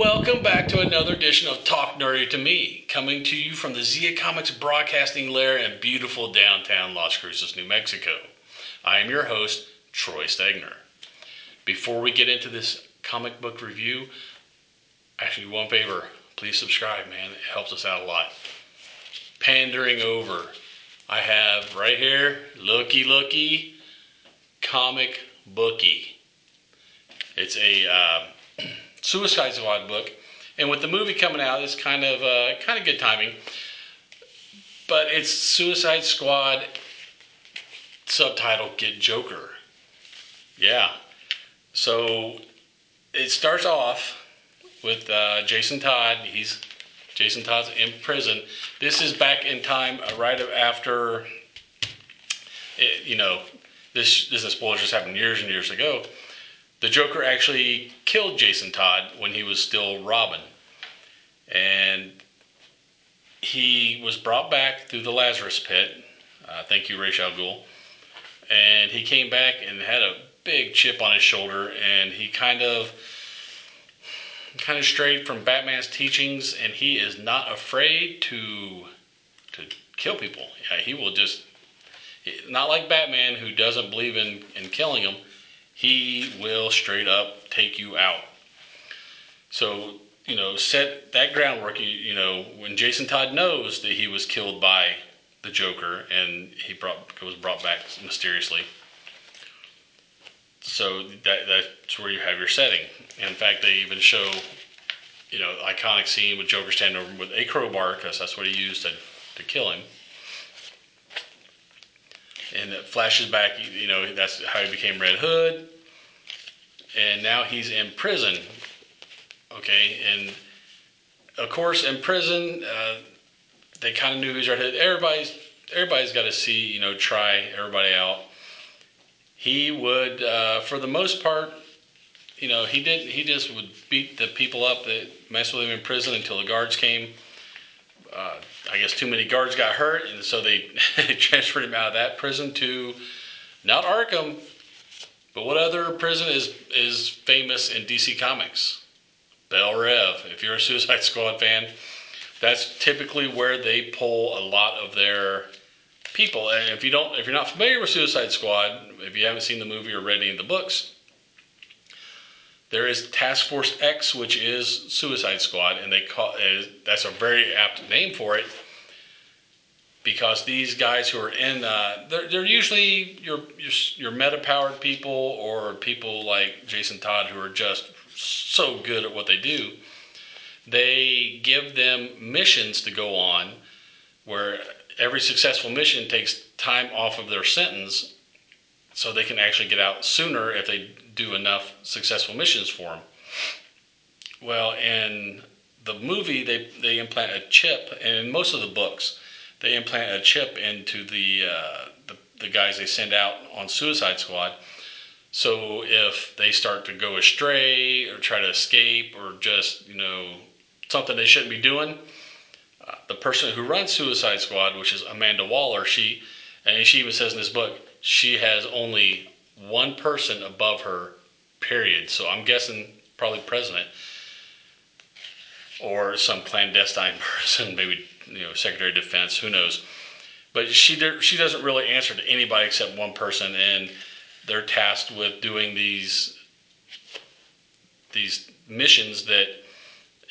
Welcome back to another edition of Talk Nerdy to Me, coming to you from the Zia Comics broadcasting lair in beautiful downtown Las Cruces, New Mexico. I am your host, Troy Stegner. Before we get into this comic book review, actually, one favor please subscribe, man. It helps us out a lot. Pandering over, I have right here, looky looky, comic bookie. It's a uh, Suicide Squad book, and with the movie coming out, it's kind of uh, kind of good timing. But it's Suicide Squad subtitle Get Joker. Yeah. So it starts off with uh, Jason Todd. He's Jason Todd's in prison. This is back in time, uh, right after, it, you know, this this is spoilers just happened years and years ago. The Joker actually killed Jason Todd when he was still Robin, and he was brought back through the Lazarus Pit. Uh, thank you, Ra's Ghul. And he came back and had a big chip on his shoulder, and he kind of kind of strayed from Batman's teachings, and he is not afraid to to kill people. Yeah, he will just not like Batman, who doesn't believe in in killing them. He will straight up take you out. So you know, set that groundwork. You, you know, when Jason Todd knows that he was killed by the Joker, and he brought was brought back mysteriously. So that that's where you have your setting. In fact, they even show, you know, iconic scene with Joker standing over with a crowbar because that's what he used to to kill him. And it flashes back, you know, that's how he became Red Hood. And now he's in prison. Okay, and of course, in prison, uh, they kind of knew he was Red Hood. Everybody's everybody's got to see, you know, try everybody out. He would, uh, for the most part, you know, he did. He just would beat the people up that messed with him in prison until the guards came. Uh, I guess too many guards got hurt, and so they transferred him out of that prison to not Arkham, but what other prison is is famous in DC Comics? Belle Reve. If you're a Suicide Squad fan, that's typically where they pull a lot of their people. And if you don't, if you're not familiar with Suicide Squad, if you haven't seen the movie or read any of the books, there is Task Force X, which is Suicide Squad, and they call uh, that's a very apt name for it because these guys who are in, uh, they're, they're usually your, your your meta powered people or people like Jason Todd who are just so good at what they do. They give them missions to go on where every successful mission takes time off of their sentence so they can actually get out sooner if they do enough successful missions for them. Well, in the movie, they, they implant a chip, and in most of the books, they implant a chip into the, uh, the, the guys they send out on Suicide Squad. So if they start to go astray or try to escape or just, you know, something they shouldn't be doing, uh, the person who runs Suicide Squad, which is Amanda Waller, she and she even says in this book she has only one person above her, period. So I'm guessing probably president or some clandestine person, maybe you know Secretary of Defense, who knows. But she she doesn't really answer to anybody except one person, and they're tasked with doing these these missions that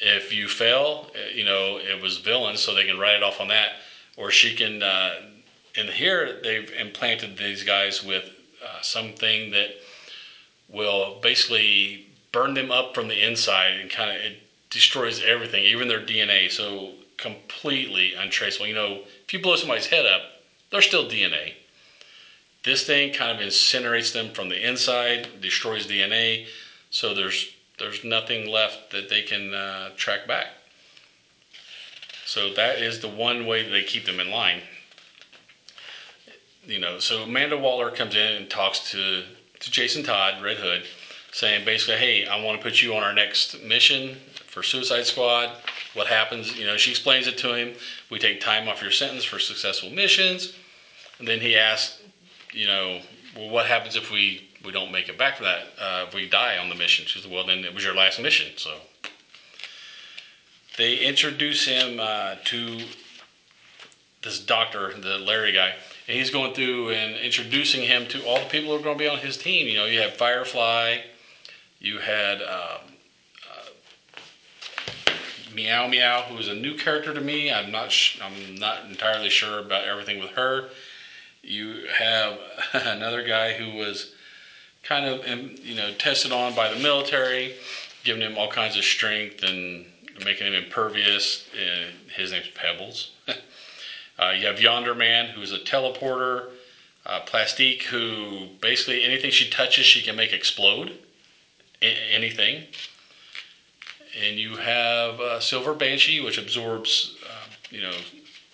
if you fail, uh, you know, it was villains, so they can write it off on that. Or she can, uh, and here they've implanted these guys with uh, something that will basically burn them up from the inside and kind of it destroys everything, even their DNA. So completely untraceable. You know, if you blow somebody's head up, they're still DNA. This thing kind of incinerates them from the inside, destroys DNA. So there's there's nothing left that they can uh, track back. So that is the one way they keep them in line. You know, so Amanda Waller comes in and talks to, to Jason Todd, Red Hood, saying basically, hey, I want to put you on our next mission for Suicide Squad. What happens? You know, she explains it to him. We take time off your sentence for successful missions. And then he asks, you know, well, what happens if we we don't make it back for that. Uh, if we die on the mission, she said, well, then it was your last mission. So they introduce him uh, to this doctor, the Larry guy, and he's going through and introducing him to all the people who are going to be on his team. You know, you have Firefly, you had um, uh, Meow Meow, who is a new character to me. I'm not sh- I'm not entirely sure about everything with her. You have another guy who was kind of um, you know tested on by the military, giving him all kinds of strength and making him impervious. His name's Pebbles. uh, you have Yonder Man, who's a teleporter. Uh, Plastique, who basically anything she touches, she can make explode. A- anything. And you have uh, Silver Banshee, which absorbs, uh, you know,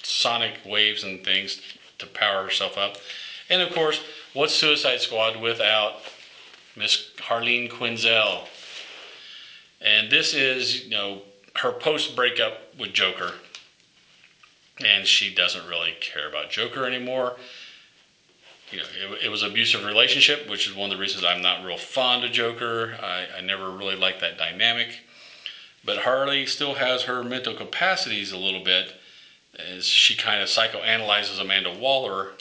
sonic waves and things to power herself up. And of course, what's Suicide Squad without Miss Harleen Quinzel? And this is, you know, her post breakup with Joker. Hmm. And she doesn't really care about Joker anymore. You know, it, it was abusive relationship, which is one of the reasons I'm not real fond of Joker. I, I never really liked that dynamic. But Harley still has her mental capacities a little bit as she kind of psychoanalyzes Amanda Waller.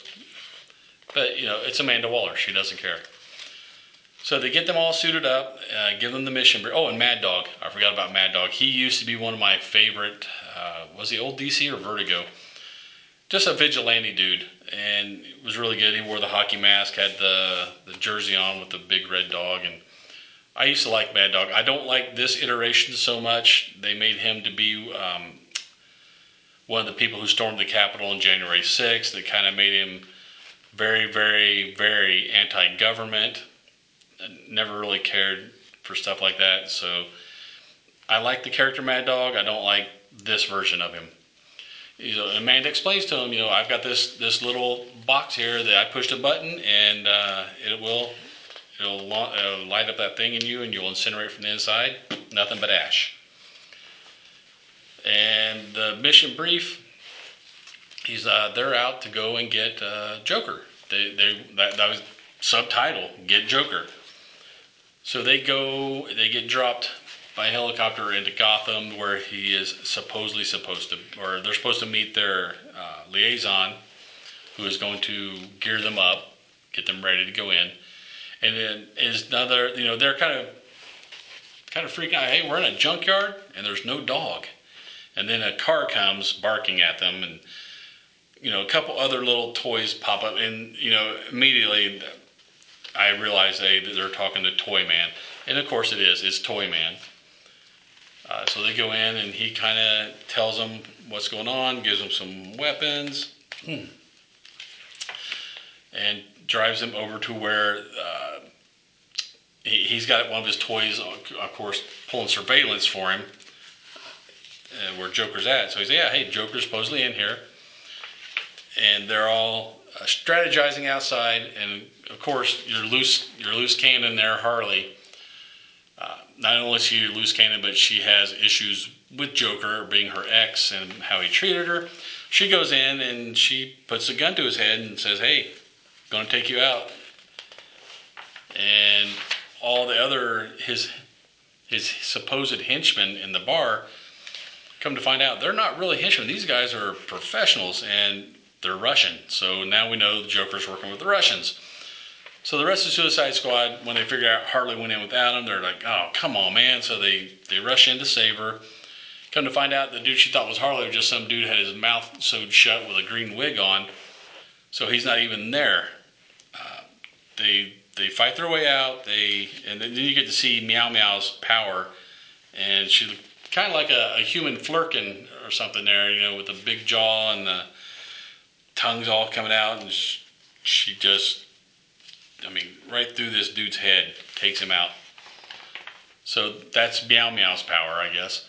But, you know, it's Amanda Waller. She doesn't care. So they get them all suited up, uh, give them the mission. Oh, and Mad Dog. I forgot about Mad Dog. He used to be one of my favorite. Uh, was he old DC or Vertigo? Just a vigilante dude, and it was really good. He wore the hockey mask, had the the jersey on with the big red dog, and I used to like Mad Dog. I don't like this iteration so much. They made him to be um, one of the people who stormed the Capitol on January 6th. That kind of made him very, very, very anti-government never really cared for stuff like that. So I like the character Mad Dog. I don't like this version of him. You know, Amanda explains to him, you know, I've got this this little box here that I pushed a button and uh, it will it'll, it'll light up that thing in you and you'll incinerate from the inside. Nothing but ash. And the mission brief, he's uh, they're out to go and get uh, Joker. They they that, that was subtitle get Joker. So they go, they get dropped by helicopter into Gotham, where he is supposedly supposed to, or they're supposed to meet their uh, liaison, who is going to gear them up, get them ready to go in. And then is another, you know, they're kind of, kind of freaking out. Hey, we're in a junkyard and there's no dog. And then a car comes barking at them, and you know, a couple other little toys pop up, and you know, immediately I realize they they're talking to Toy Man, and of course it is. It's Toy Man. Uh, so they go in, and he kind of tells them what's going on, gives them some weapons, and drives them over to where uh, he, has got one of his toys, of course, pulling surveillance for him, uh, where Joker's at. So he's yeah, hey, Joker's supposedly in here, and they're all uh, strategizing outside, and of course your loose your loose cannon there, Harley. Uh, not only is she loose cannon, but she has issues with Joker being her ex and how he treated her. She goes in and she puts a gun to his head and says, "Hey, going to take you out." And all the other his his supposed henchmen in the bar come to find out they're not really henchmen. These guys are professionals and they're Russian. So now we know the Joker's working with the Russians. So the rest of the Suicide Squad, when they figure out Harley went in without him, they're like, "Oh, come on, man!" So they they rush in to save her. Come to find out, the dude she thought was Harley was just some dude had his mouth sewed shut with a green wig on, so he's not even there. Uh, they they fight their way out. They and then you get to see Meow Meow's power, and she's kind of like a, a human Flerken or something there, you know, with the big jaw and the tongue's all coming out, and she, she just, I mean, right through this dude's head, takes him out. So that's Meow Meow's power, I guess.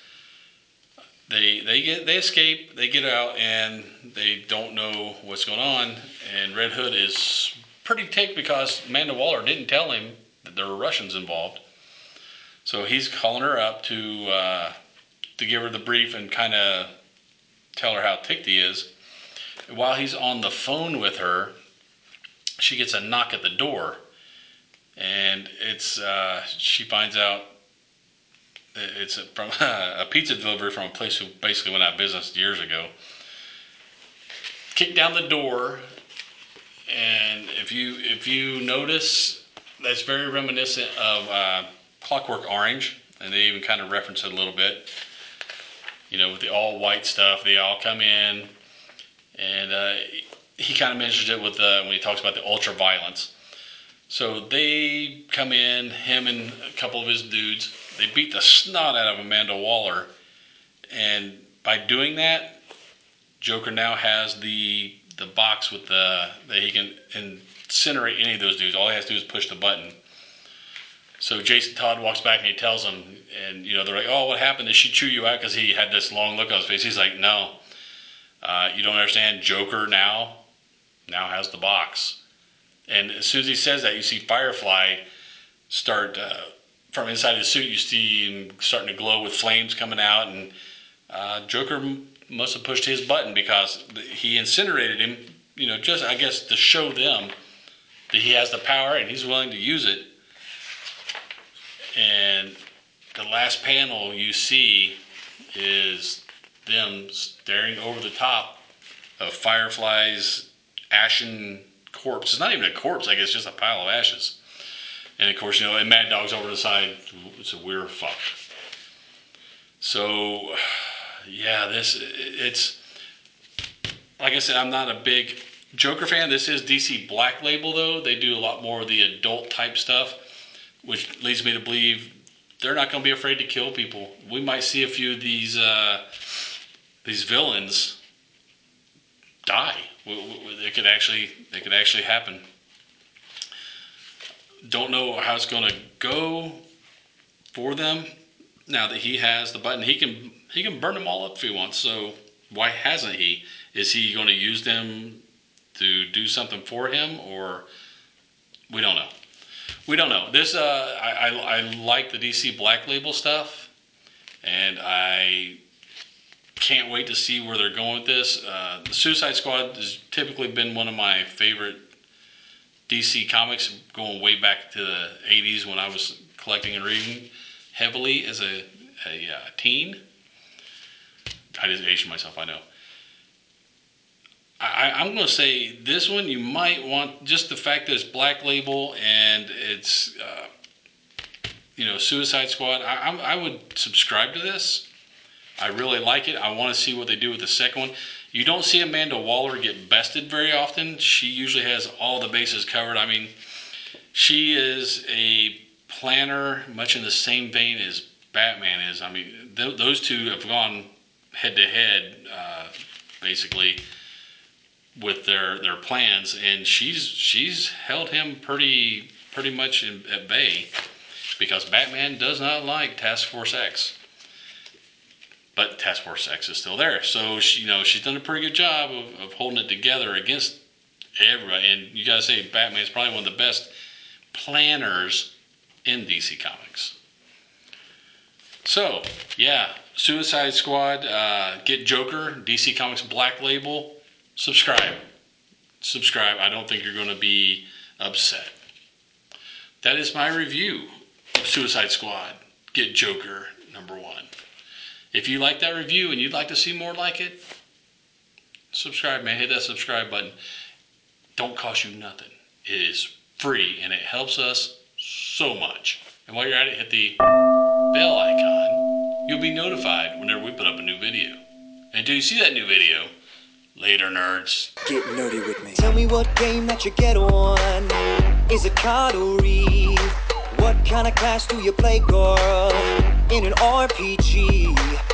They they get they escape, they get out, and they don't know what's going on. And Red Hood is pretty ticked because Amanda Waller didn't tell him that there were Russians involved. So he's calling her up to uh, to give her the brief and kind of tell her how ticked he is while he's on the phone with her, she gets a knock at the door, and it's uh, she finds out It's from a pizza delivery from a place who basically went out of business years ago. Kick down the door, and if you if you notice, that's very reminiscent of uh, Clockwork Orange, and they even kind of reference it a little bit. You know, with the all white stuff, they all come in, and uh, he kind of mentions it with the, when he talks about the ultra violence. So they come in, him and a couple of his dudes. They beat the snot out of Amanda Waller, and by doing that, Joker now has the the box with the that he can incinerate any of those dudes. All he has to do is push the button. So Jason Todd walks back and he tells him, and you know they're like, "Oh, what happened? Did she chew you out?" Because he had this long look on his face. He's like, "No, uh, you don't understand. Joker now now has the box." And as soon as he says that, you see Firefly start uh, from inside his suit. You see him starting to glow with flames coming out, and uh, Joker must have pushed his button because he incinerated him. You know, just I guess to show them that he has the power and he's willing to use it. And the last panel you see is them staring over the top of Firefly's ashen corpse. It's not even a corpse, I guess, just a pile of ashes. And of course, you know, and Mad Dog's over the side. It's a weird fuck. So, yeah, this it's like I said, I'm not a big Joker fan. This is DC Black Label though. They do a lot more of the adult type stuff, which leads me to believe they're not going to be afraid to kill people. We might see a few of these uh, these villains die. It could actually it could actually happen. Don't know how it's going to go for them. Now that he has the button, he can he can burn them all up if he wants. So why hasn't he? Is he going to use them to do something for him, or we don't know. We don't know. This uh, I, I, I like the DC Black Label stuff, and I can't wait to see where they're going with this. Uh, the Suicide Squad has typically been one of my favorite DC comics, going way back to the '80s when I was collecting and reading heavily as a, a uh, teen. I just aged myself, I know. I, am going to say this one you might want just the fact that it's Black Label and it's uh, you know Suicide Squad. I, I, I would subscribe to this. I really like it. I want to see what they do with the second one. You don't see Amanda Waller get bested very often. She usually has all the bases covered. I mean, she is a planner, much in the same vein as Batman is. I mean, th- those two have gone head to head, uh, basically with their their plans, and she's she's held him pretty pretty much in, at bay because Batman does not like Task Force X. But Task Force X is still there, so she, you know she's done a pretty good job of, of holding it together against everybody. And you gotta say, Batman is probably one of the best planners in DC Comics. So yeah, Suicide Squad, uh, get Joker, DC Comics Black Label subscribe. Subscribe. I don't think you're to be upset. That is my review of Suicide Squad. Get Joker number one. If you like that review and you'd like to see more like it, subscribe, man. Hit that subscribe button. Don't cost you nothing. It is free and it helps us so much. And while you're at it, hit the bell icon. You'll be notified whenever we put up a new video. And until you see that new video, Later, nerds. Get nerdy with me. Tell me what game that you get on. Is it card or read? What kind of class do you play, girl? In an RPG.